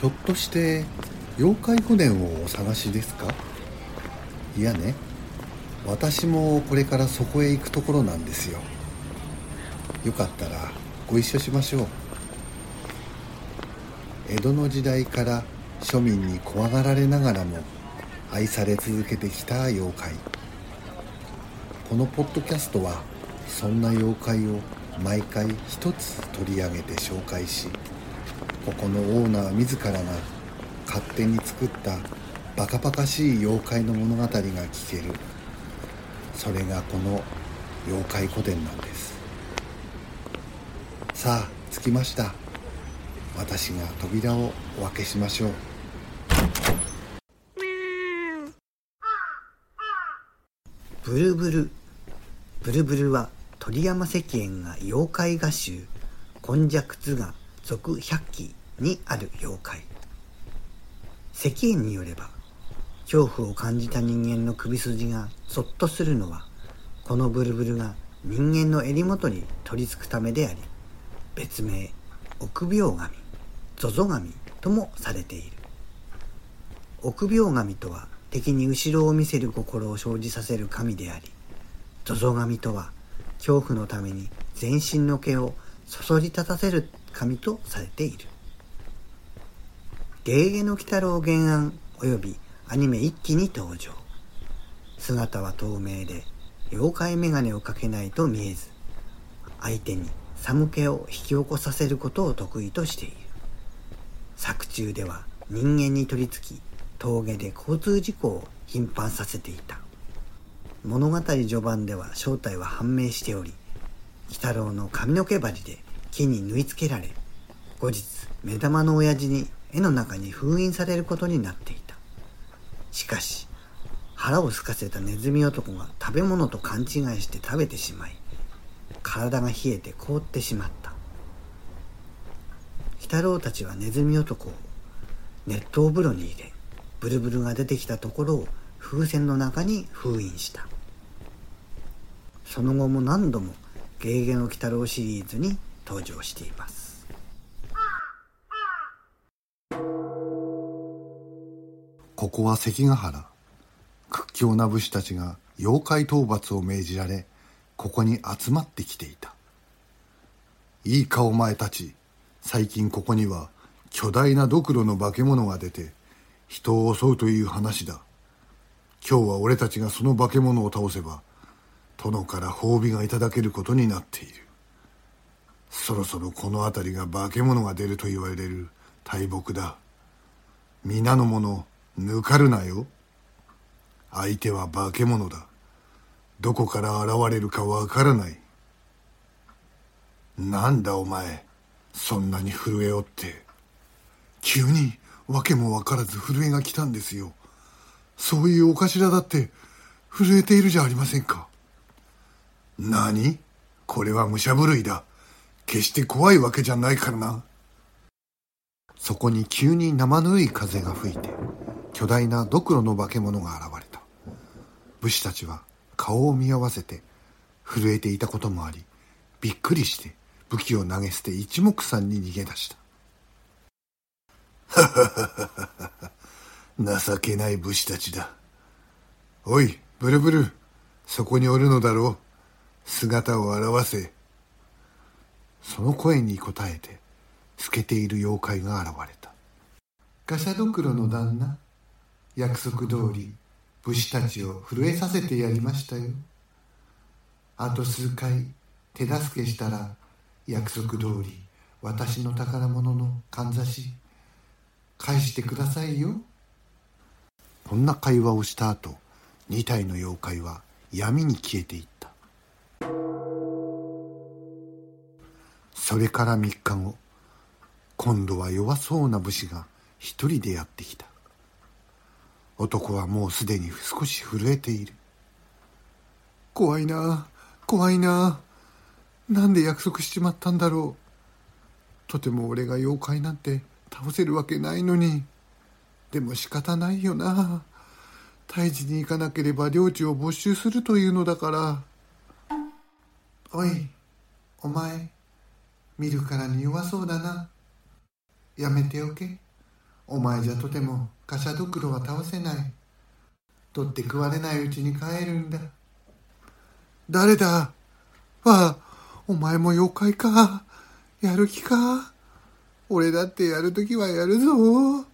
ひょっとして妖怪船をお探しですか？いやね私もこれからそこへ行くところなんですよ。よかったらご一緒しましょう。江戸の時代から庶民に怖がられながらも愛され続けてきた妖怪。このポッドキャストはそんな妖怪を毎回一つ取り上げて紹介しここのオーナー自らが勝手に作ったバカバカしい妖怪の物語が聞ける。それがこの妖怪古典なんです。さあ着きました。私が扉をお開けしましょう。ブルブル。ブルブルは鳥山石燕が妖怪画集「今昔図画続百鬼」にある妖怪。石燕によれば恐怖を感じた人間の首筋がそっとするのはこのブルブルが人間の襟元に取り付くためであり別名臆病神ゾゾ神ともされている。臆病神とは敵に後ろを見せる心を生じさせる神でありゾゾ神とは恐怖のために全身の毛をそそり立たせる神とされている「ゲーゲの鬼太郎原案」およびアニメ一期に登場。姿は透明で妖怪眼鏡をかけないと見えず相手に寒気を引き起こさせることを得意としている。作中では人間に取り付き峠で交通事故を頻繁させていた。物語序盤では正体は判明しており鬼太郎の髪の毛針で木に縫い付けられ後日目玉の親父に絵の中に封印されることになっていた。しかし腹を空かせたネズミ男が食べ物と勘違いして食べてしまい体が冷えて凍ってしまった。鬼太郎たちはネズミ男を熱湯風呂に入れブルブルが出てきたところを風船の中に封印した。その後も何度も「ゲーゲの鬼太郎」シリーズに登場しています。ここは関ヶ原。屈強な武士たちが妖怪討伐を命じられここに集まってきていた。いいかお前たち最近ここには巨大なドクロの化け物が出て人を襲うという話だ。今日は俺たちがその化け物を倒せば殿から褒美がいただけることになっている。そろそろこの辺りが化け物が出ると言われる大木だ。皆の者抜かるなよ。相手は化け物だ。どこから現れるかわからない。なんだお前。そんなに震えおって。急に訳も分からず震えが来たんですよ。そういうお頭だって震えているじゃありませんか。何？これは武者震いだ。決して怖いわけじゃないからな。そこに急に生ぬるい風が吹いて。巨大なドクロの化け物が現れた。武士たちは顔を見合わせて震えていたこともありびっくりして武器を投げ捨て一目散に逃げ出した。情けない武士たちだ。おいブルブルそこにおるのだろう。姿を現せ。その声に応えて透けている妖怪が現れた。ガシャドクロの旦那約束通り武士たちを震えさせてやりましたよ。あと数回手助けしたら約束通り私の宝物のかんざし返してくださいよ。こんな会話をした後2体の妖怪は闇に消えていった。それから3日後今度は弱そうな武士が一人でやってきた。男はもうすでに少し震えている。怖いな怖いな。なんで約束しちまったんだろう。とても俺が妖怪なんて倒せるわけないのに。でも仕方ないよな。退治に行かなければ領地を没収するというのだから。おいお前見るからに弱そうだな。やめておけ。お前じゃとてもガシャドクロは倒せない。取って食われないうちに帰るんだ。誰だ？わあお前も妖怪か？やる気か？俺だってやるときはやるぞ。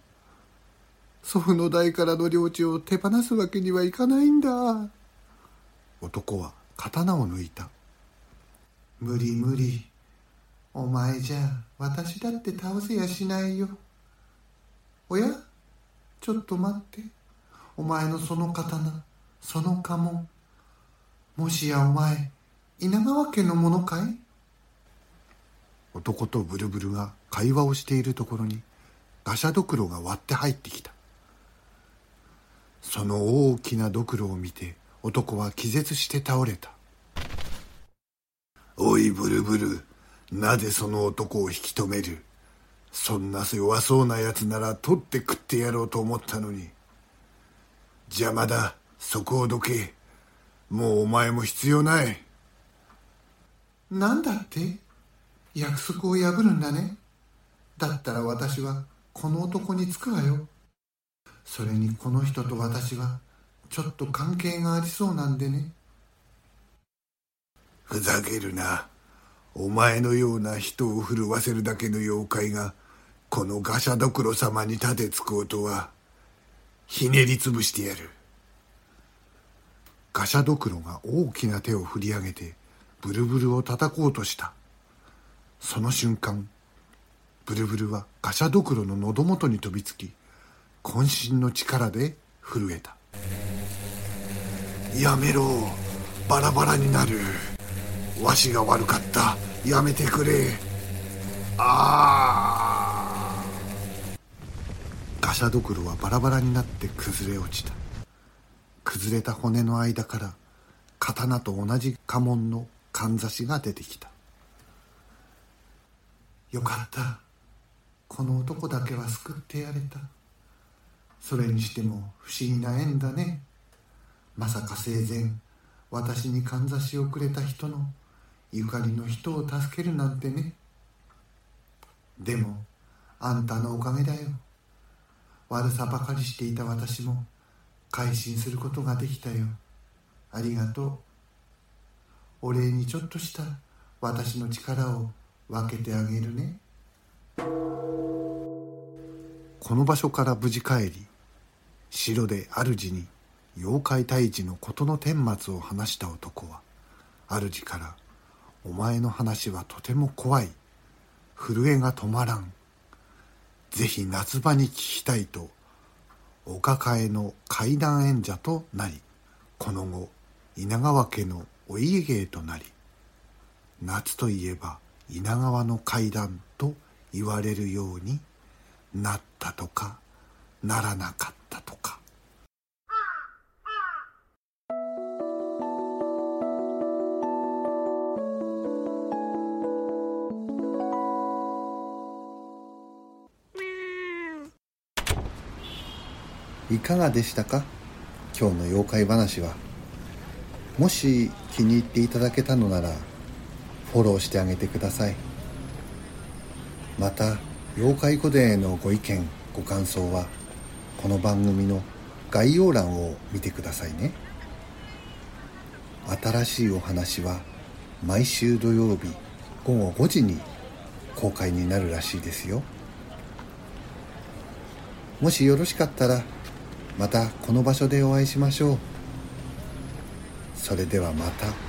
祖父の代からの領地を手放すわけにはいかないんだ。男は刀を抜いた。無理無理。お前じゃ私だって倒せやしないよおや？ちょっと待って。お前のその刀その家紋。もしやお前稲川家のものかい？男とブルブルが会話をしているところにガシャドクロが割って入ってきた。その大きなドクロを見て男は気絶して倒れた。おいブルブルなぜその男を引き止める？そんな弱そうなやつなら取って食ってやろうと思ったのに。邪魔だ。そこをどけ。もうお前も必要ない。何だって？約束を破るんだね。だったら私はこの男につくわよ。それにこの人と私はちょっと関係がありそうなんでね。ふざけるな。お前のような人を震わせるだけの妖怪がこのガシャドクロ様に立てつこうとはひねりつぶしてやる。ガシャドクロが大きな手を振り上げてブルブルを叩こうとした。その瞬間ブルブルはガシャドクロの喉元に飛びつき渾身の力で震えた。やめろバラバラになる。わしが悪かった。やめてくれ。ああガシャドクロはバラバラになって崩れ落ちた。崩れた骨の間から刀と同じ家紋のかんざしが出てきた。よかった。この男だけは救ってやれた。それにしても不思議な縁だね。まさか生前私にかんざしをくれた人のゆかりの人を助けるなんてね。でもあんたのおかげだよ。悪さばかりしていた私も改心することができたよ。ありがとう。お礼にちょっとした私の力を分けてあげるね。この場所から無事帰り城で主に妖怪退治の事の顛末を話した男は主から「お前の話はとても怖い。震えが止まらん。ぜひ夏場に聞きたい」とお抱えの怪談演者となりこの後稲川家のお家芸となり夏といえば稲川の怪談と言われるようになったとかならなかったとか。いかがでしたか？今日の妖怪話は。もし気に入っていただけたのならフォローしてあげてください。また妖怪古伝へのご意見ご感想はこの番組の概要欄を見てくださいね。新しいお話は毎週土曜日午後5時に公開になるらしいですよ。もしよろしかったらまたこの場所でお会いしましょうそれではまた。